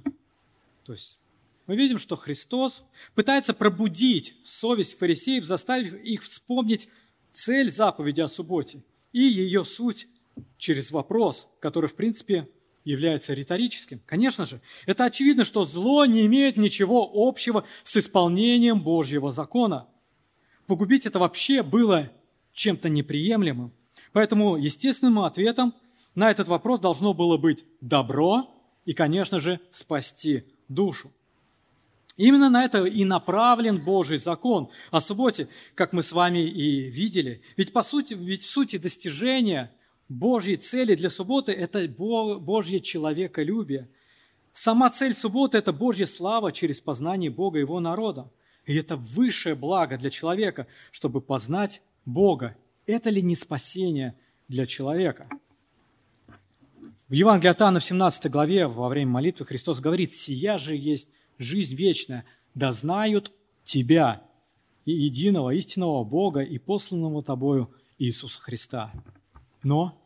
То есть мы видим, что Христос пытается пробудить совесть фарисеев, заставив их вспомнить цель заповеди о субботе и ее суть через вопрос, который, в принципе, является риторическим? Конечно же, это очевидно, что зло не имеет ничего общего с исполнением Божьего закона. Погубить это вообще было чем-то неприемлемым. Поэтому естественным ответом на этот вопрос должно было быть добро и, конечно же, спасти душу. Именно на это и направлен Божий закон о субботе, как мы с вами и видели. Ведь по сути, ведь в сути достижения Божьи цели для субботы – это Божье человеколюбие. Сама цель субботы – это Божья слава через познание Бога и Его народа. И это высшее благо для человека, чтобы познать Бога. Это ли не спасение для человека? В Евангелии от Анна в 17 главе во время молитвы Христос говорит, «Сия же есть жизнь вечная, да знают Тебя, и единого истинного Бога, и посланного Тобою Иисуса Христа». Но,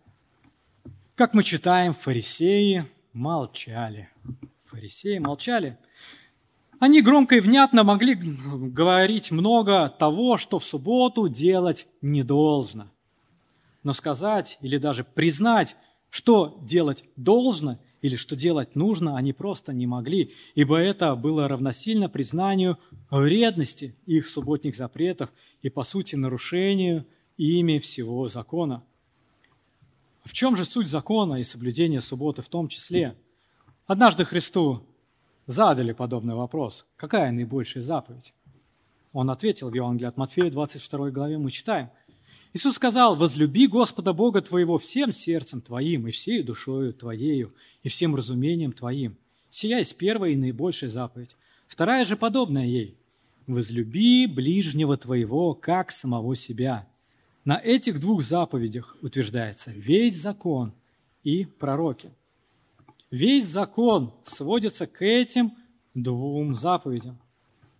как мы читаем, фарисеи молчали. Фарисеи молчали. Они громко и внятно могли говорить много того, что в субботу делать не должно. Но сказать или даже признать, что делать должно или что делать нужно, они просто не могли, ибо это было равносильно признанию вредности их субботних запретов и, по сути, нарушению ими всего закона. В чем же суть закона и соблюдения субботы в том числе? Однажды Христу задали подобный вопрос. Какая наибольшая заповедь? Он ответил в Евангелии от Матфея, 22 главе, мы читаем – Иисус сказал, возлюби Господа Бога твоего всем сердцем твоим и всей душою твоею и всем разумением твоим. Сия есть первая и наибольшая заповедь. Вторая же подобная ей. Возлюби ближнего твоего, как самого себя. На этих двух заповедях утверждается весь закон и пророки. Весь закон сводится к этим двум заповедям.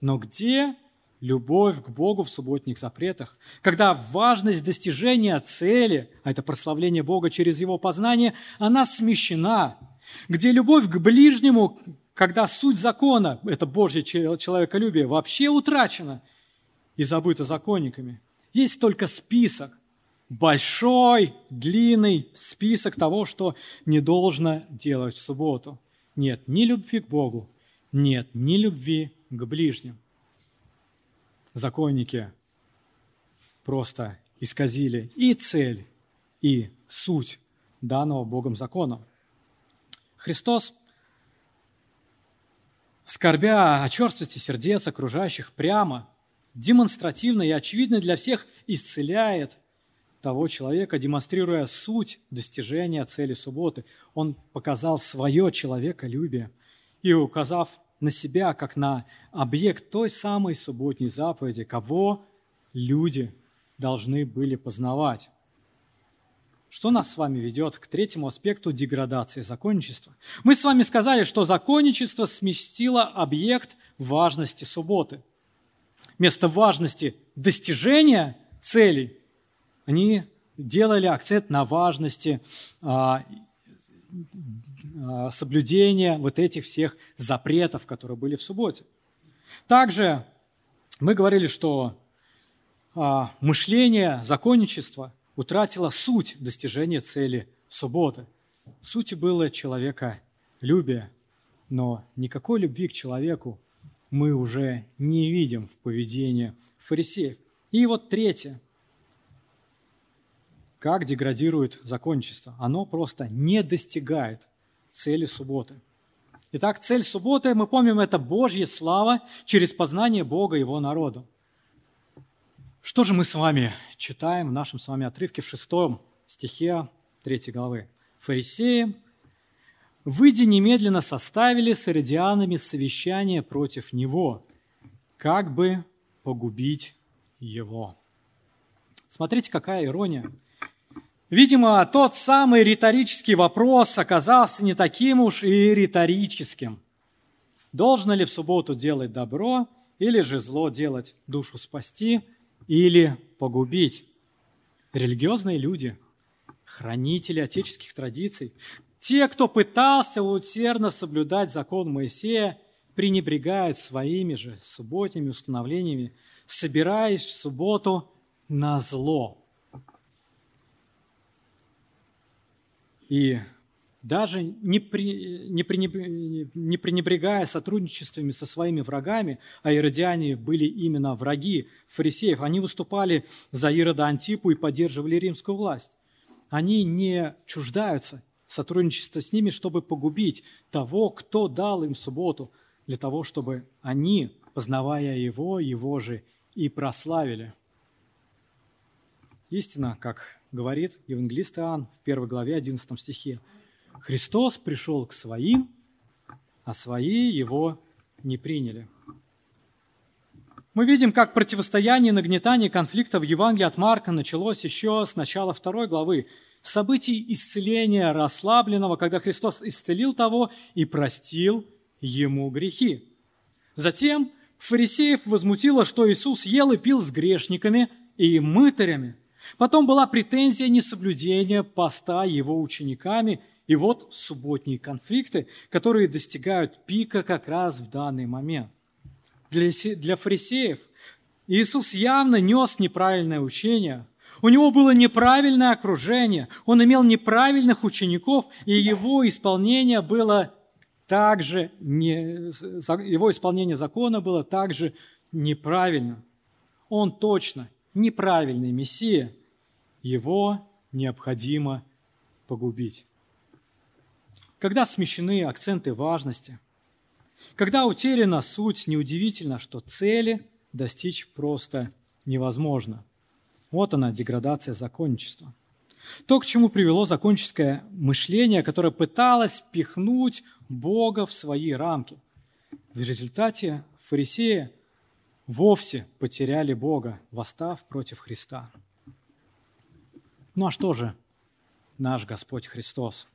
Но где любовь к Богу в субботних запретах, когда важность достижения цели, а это прославление Бога через Его познание, она смещена, где любовь к ближнему, когда суть закона, это Божье человеколюбие, вообще утрачена и забыта законниками. Есть только список, большой, длинный список того, что не должно делать в субботу. Нет ни любви к Богу, нет ни любви к ближним законники просто исказили и цель, и суть данного Богом закона. Христос, скорбя о черствости сердец окружающих прямо, демонстративно и очевидно для всех исцеляет того человека, демонстрируя суть достижения цели субботы. Он показал свое человеколюбие и, указав на себя, как на объект той самой субботней заповеди, кого люди должны были познавать. Что нас с вами ведет к третьему аспекту деградации законничества? Мы с вами сказали, что законничество сместило объект важности субботы. Вместо важности достижения целей они делали акцент на важности а, Э, соблюдения вот этих всех запретов, которые были в субботе. Также мы говорили, что а, мышление законничества утратило суть достижения цели субботы. Суть было человека любия, но никакой любви к человеку мы уже не видим в поведении фарисеев. И вот третье. Как деградирует законничество? Оно просто не достигает цели субботы. Итак, цель субботы, мы помним, это Божья слава через познание Бога и Его народу. Что же мы с вами читаем в нашем с вами отрывке в шестом стихе третьей главы? Фарисеи, выйдя немедленно, составили с иродианами совещание против Него, как бы погубить Его. Смотрите, какая ирония – Видимо, тот самый риторический вопрос оказался не таким уж и риторическим. Должно ли в субботу делать добро или же зло делать, душу спасти или погубить? Религиозные люди, хранители отеческих традиций, те, кто пытался усердно соблюдать закон Моисея, пренебрегают своими же субботними установлениями, собираясь в субботу на зло – И даже не, при, не, пренеб, не пренебрегая сотрудничествами со своими врагами, а иродиане были именно враги фарисеев, они выступали за Ирода Антипу и поддерживали римскую власть. Они не чуждаются сотрудничества с ними, чтобы погубить того, кто дал им субботу, для того, чтобы они, познавая его, его же и прославили. Истина, как говорит евангелист Иоанн в первой главе 11 стихе. Христос пришел к своим, а свои его не приняли. Мы видим, как противостояние, нагнетание конфликта в Евангелии от Марка началось еще с начала второй главы, событий исцеления расслабленного, когда Христос исцелил того и простил ему грехи. Затем фарисеев возмутило, что Иисус ел и пил с грешниками и мытарями. Потом была претензия несоблюдения поста его учениками, и вот субботние конфликты, которые достигают пика как раз в данный момент. Для, для фарисеев Иисус явно нес неправильное учение. У него было неправильное окружение, он имел неправильных учеников, и его исполнение было также не, его исполнение закона было также неправильно. Он точно неправильный Мессия, его необходимо погубить. Когда смещены акценты важности, когда утеряна суть, неудивительно, что цели достичь просто невозможно. Вот она, деградация законничества. То, к чему привело законческое мышление, которое пыталось пихнуть Бога в свои рамки. В результате фарисеи вовсе потеряли Бога, восстав против Христа. Ну а что же наш Господь Христос?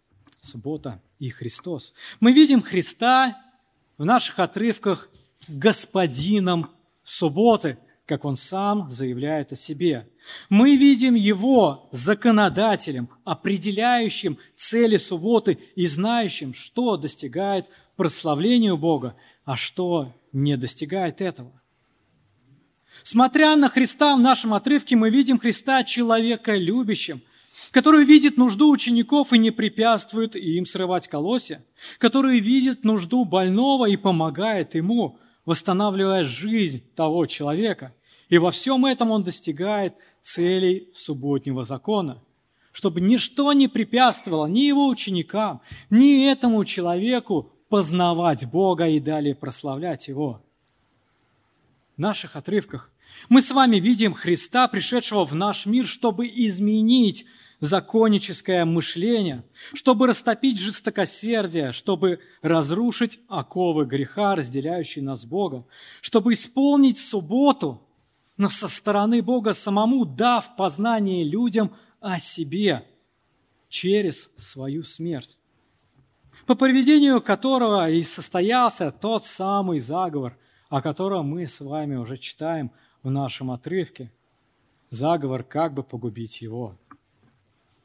Суббота и Христос. Мы видим Христа в наших отрывках господином субботы, как он сам заявляет о себе. Мы видим его законодателем, определяющим цели субботы и знающим, что достигает прославлению Бога, а что не достигает этого. Смотря на Христа в нашем отрывке, мы видим Христа человека любящим, который видит нужду учеников и не препятствует им срывать колосья, который видит нужду больного и помогает ему, восстанавливая жизнь того человека. И во всем этом он достигает целей субботнего закона, чтобы ничто не препятствовало ни его ученикам, ни этому человеку познавать Бога и далее прославлять Его. В наших отрывках мы с вами видим Христа, пришедшего в наш мир, чтобы изменить законническое мышление, чтобы растопить жестокосердие, чтобы разрушить оковы греха, разделяющие нас с Богом, чтобы исполнить субботу, но со стороны Бога самому дав познание людям о себе через свою смерть, по проведению которого и состоялся тот самый заговор, о котором мы с вами уже читаем – в нашем отрывке. Заговор, как бы погубить его.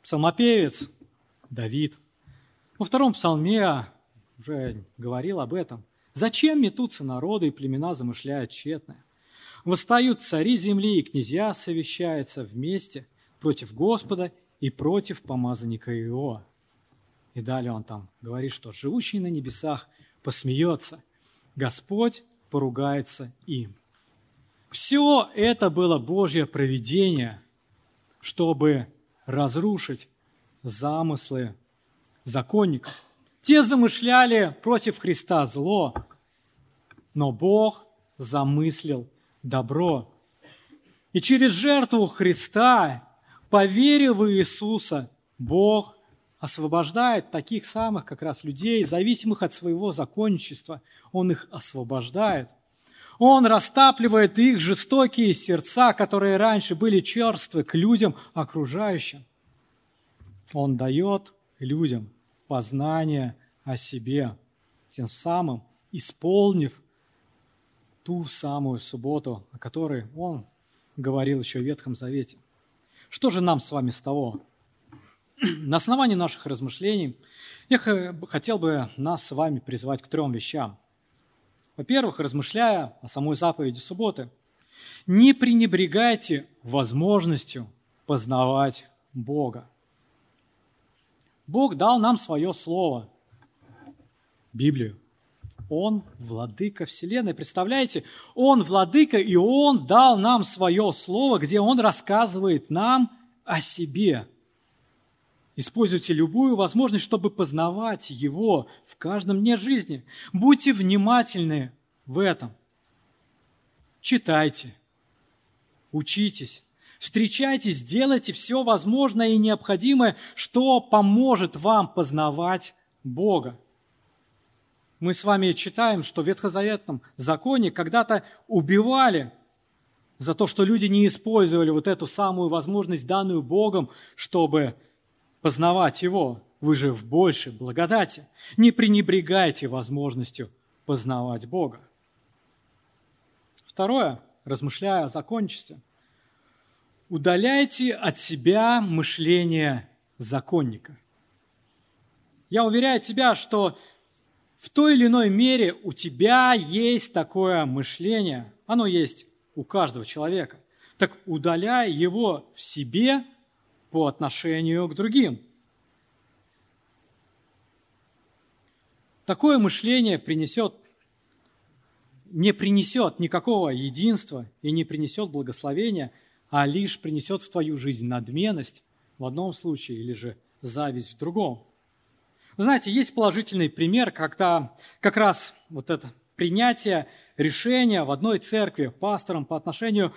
Псалмопевец Давид во втором псалме уже говорил об этом. «Зачем метутся народы и племена замышляют тщетное? Восстают цари земли и князья совещаются вместе против Господа и против помазанника Иоа». И далее он там говорит, что живущий на небесах посмеется, Господь поругается им. Все это было Божье провидение, чтобы разрушить замыслы законников. Те замышляли против Христа зло, но Бог замыслил добро. И через жертву Христа, поверив в Иисуса, Бог освобождает таких самых как раз людей, зависимых от своего законничества. Он их освобождает. Он растапливает их жестокие сердца, которые раньше были черствы к людям окружающим. Он дает людям познание о себе, тем самым исполнив ту самую субботу, о которой он говорил еще в Ветхом Завете. Что же нам с вами с того? На основании наших размышлений я хотел бы нас с вами призвать к трем вещам – во-первых, размышляя о самой заповеди субботы, не пренебрегайте возможностью познавать Бога. Бог дал нам свое слово, Библию. Он владыка Вселенной. Представляете, Он владыка, и Он дал нам свое слово, где Он рассказывает нам о себе – Используйте любую возможность, чтобы познавать Его в каждом дне жизни. Будьте внимательны в этом. Читайте, учитесь, встречайтесь, делайте все возможное и необходимое, что поможет вам познавать Бога. Мы с вами читаем, что в ветхозаветном законе когда-то убивали за то, что люди не использовали вот эту самую возможность, данную Богом, чтобы познавать Его. Вы же в большей благодати. Не пренебрегайте возможностью познавать Бога. Второе, размышляя о закончестве. Удаляйте от себя мышление законника. Я уверяю тебя, что в той или иной мере у тебя есть такое мышление. Оно есть у каждого человека. Так удаляй его в себе по отношению к другим. Такое мышление принесет, не принесет никакого единства и не принесет благословения, а лишь принесет в твою жизнь надменность в одном случае или же зависть в другом. Вы знаете, есть положительный пример, когда как раз вот это принятие решения в одной церкви пастором по отношению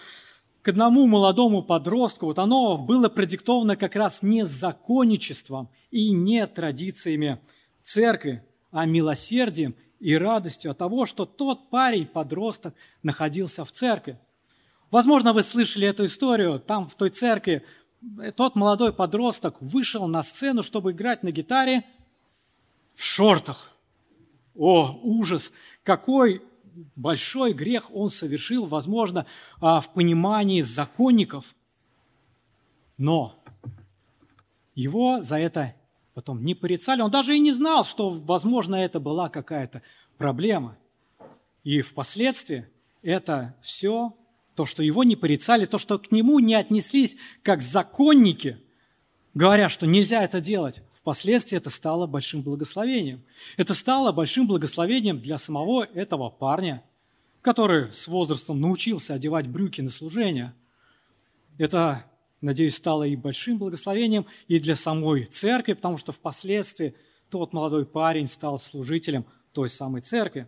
к одному молодому подростку, вот оно было продиктовано как раз не законничеством и не традициями церкви, а милосердием и радостью от того, что тот парень, подросток, находился в церкви. Возможно, вы слышали эту историю. Там, в той церкви, тот молодой подросток вышел на сцену, чтобы играть на гитаре – в шортах. О, ужас! Какой большой грех он совершил, возможно, а, в понимании законников. Но его за это потом не порицали. Он даже и не знал, что, возможно, это была какая-то проблема. И впоследствии это все, то, что его не порицали, то, что к нему не отнеслись как законники, говоря, что нельзя это делать, Впоследствии это стало большим благословением. Это стало большим благословением для самого этого парня, который с возрастом научился одевать брюки на служение. Это, надеюсь, стало и большим благословением и для самой церкви, потому что впоследствии тот молодой парень стал служителем той самой церкви.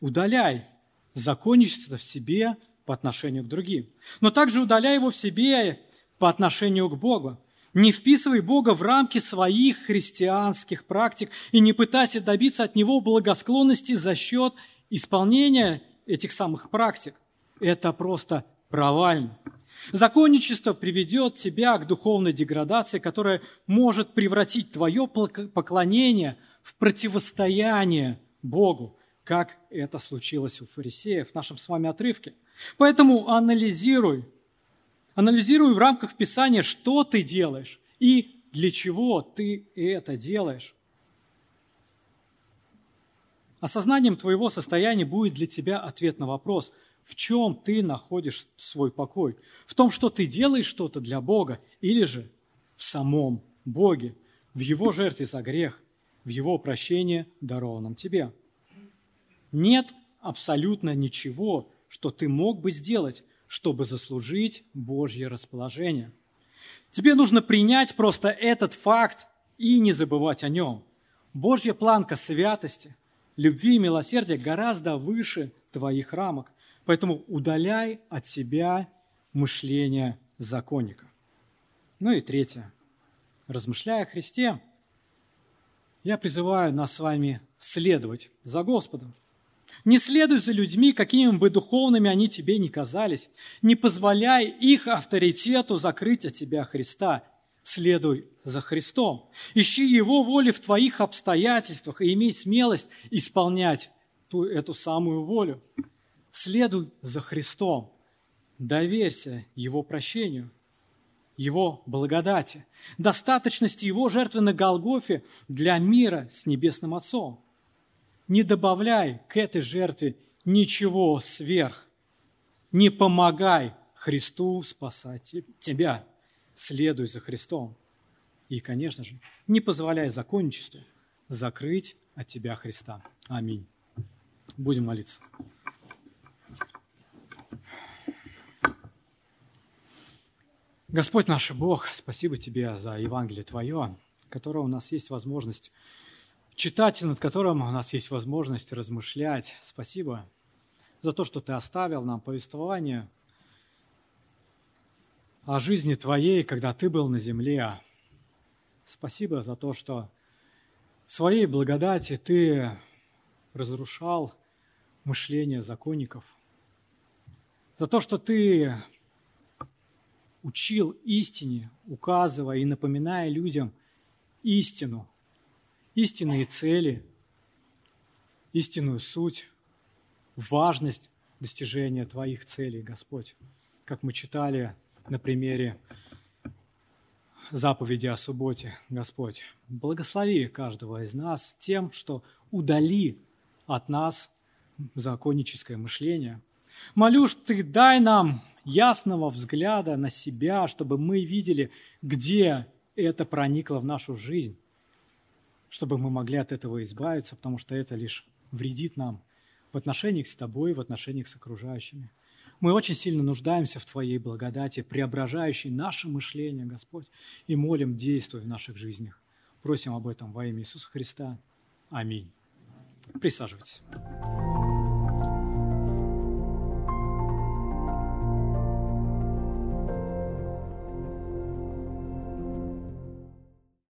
Удаляй законничество в себе по отношению к другим, но также удаляй его в себе по отношению к Богу. Не вписывай Бога в рамки своих христианских практик и не пытайся добиться от Него благосклонности за счет исполнения этих самых практик. Это просто провально. Законничество приведет тебя к духовной деградации, которая может превратить твое поклонение в противостояние Богу, как это случилось у фарисеев в нашем с вами отрывке. Поэтому анализируй Анализируй в рамках Писания, что ты делаешь и для чего ты это делаешь. Осознанием твоего состояния будет для тебя ответ на вопрос, в чем ты находишь свой покой. В том, что ты делаешь что-то для Бога или же в самом Боге, в Его жертве за грех, в Его прощении, дарованном тебе. Нет абсолютно ничего, что ты мог бы сделать, чтобы заслужить Божье расположение. Тебе нужно принять просто этот факт и не забывать о нем. Божья планка святости, любви и милосердия гораздо выше твоих рамок. Поэтому удаляй от себя мышление законника. Ну и третье. Размышляя о Христе, я призываю нас с вами следовать за Господом. Не следуй за людьми, какими бы духовными они тебе ни казались. Не позволяй их авторитету закрыть от тебя Христа. Следуй за Христом. Ищи Его воли в твоих обстоятельствах и имей смелость исполнять ту, эту самую волю. Следуй за Христом. Доверься Его прощению, Его благодати, достаточности Его жертвы на Голгофе для мира с Небесным Отцом не добавляй к этой жертве ничего сверх. Не помогай Христу спасать тебя. Следуй за Христом. И, конечно же, не позволяй законничеству закрыть от тебя Христа. Аминь. Будем молиться. Господь наш Бог, спасибо Тебе за Евангелие Твое, которое у нас есть возможность читатель, над которым у нас есть возможность размышлять. Спасибо за то, что ты оставил нам повествование о жизни твоей, когда ты был на земле. Спасибо за то, что своей благодати Ты разрушал мышление законников, за то, что Ты учил истине, указывая и напоминая людям истину, истинные цели, истинную суть, важность достижения Твоих целей, Господь, как мы читали на примере заповеди о субботе, Господь. Благослови каждого из нас тем, что удали от нас законническое мышление. Молю, что Ты дай нам ясного взгляда на себя, чтобы мы видели, где это проникло в нашу жизнь, чтобы мы могли от этого избавиться, потому что это лишь вредит нам в отношениях с Тобой, в отношениях с окружающими. Мы очень сильно нуждаемся в Твоей благодати, преображающей наше мышление, Господь, и молим, действуй в наших жизнях. Просим об этом во имя Иисуса Христа. Аминь. Присаживайтесь.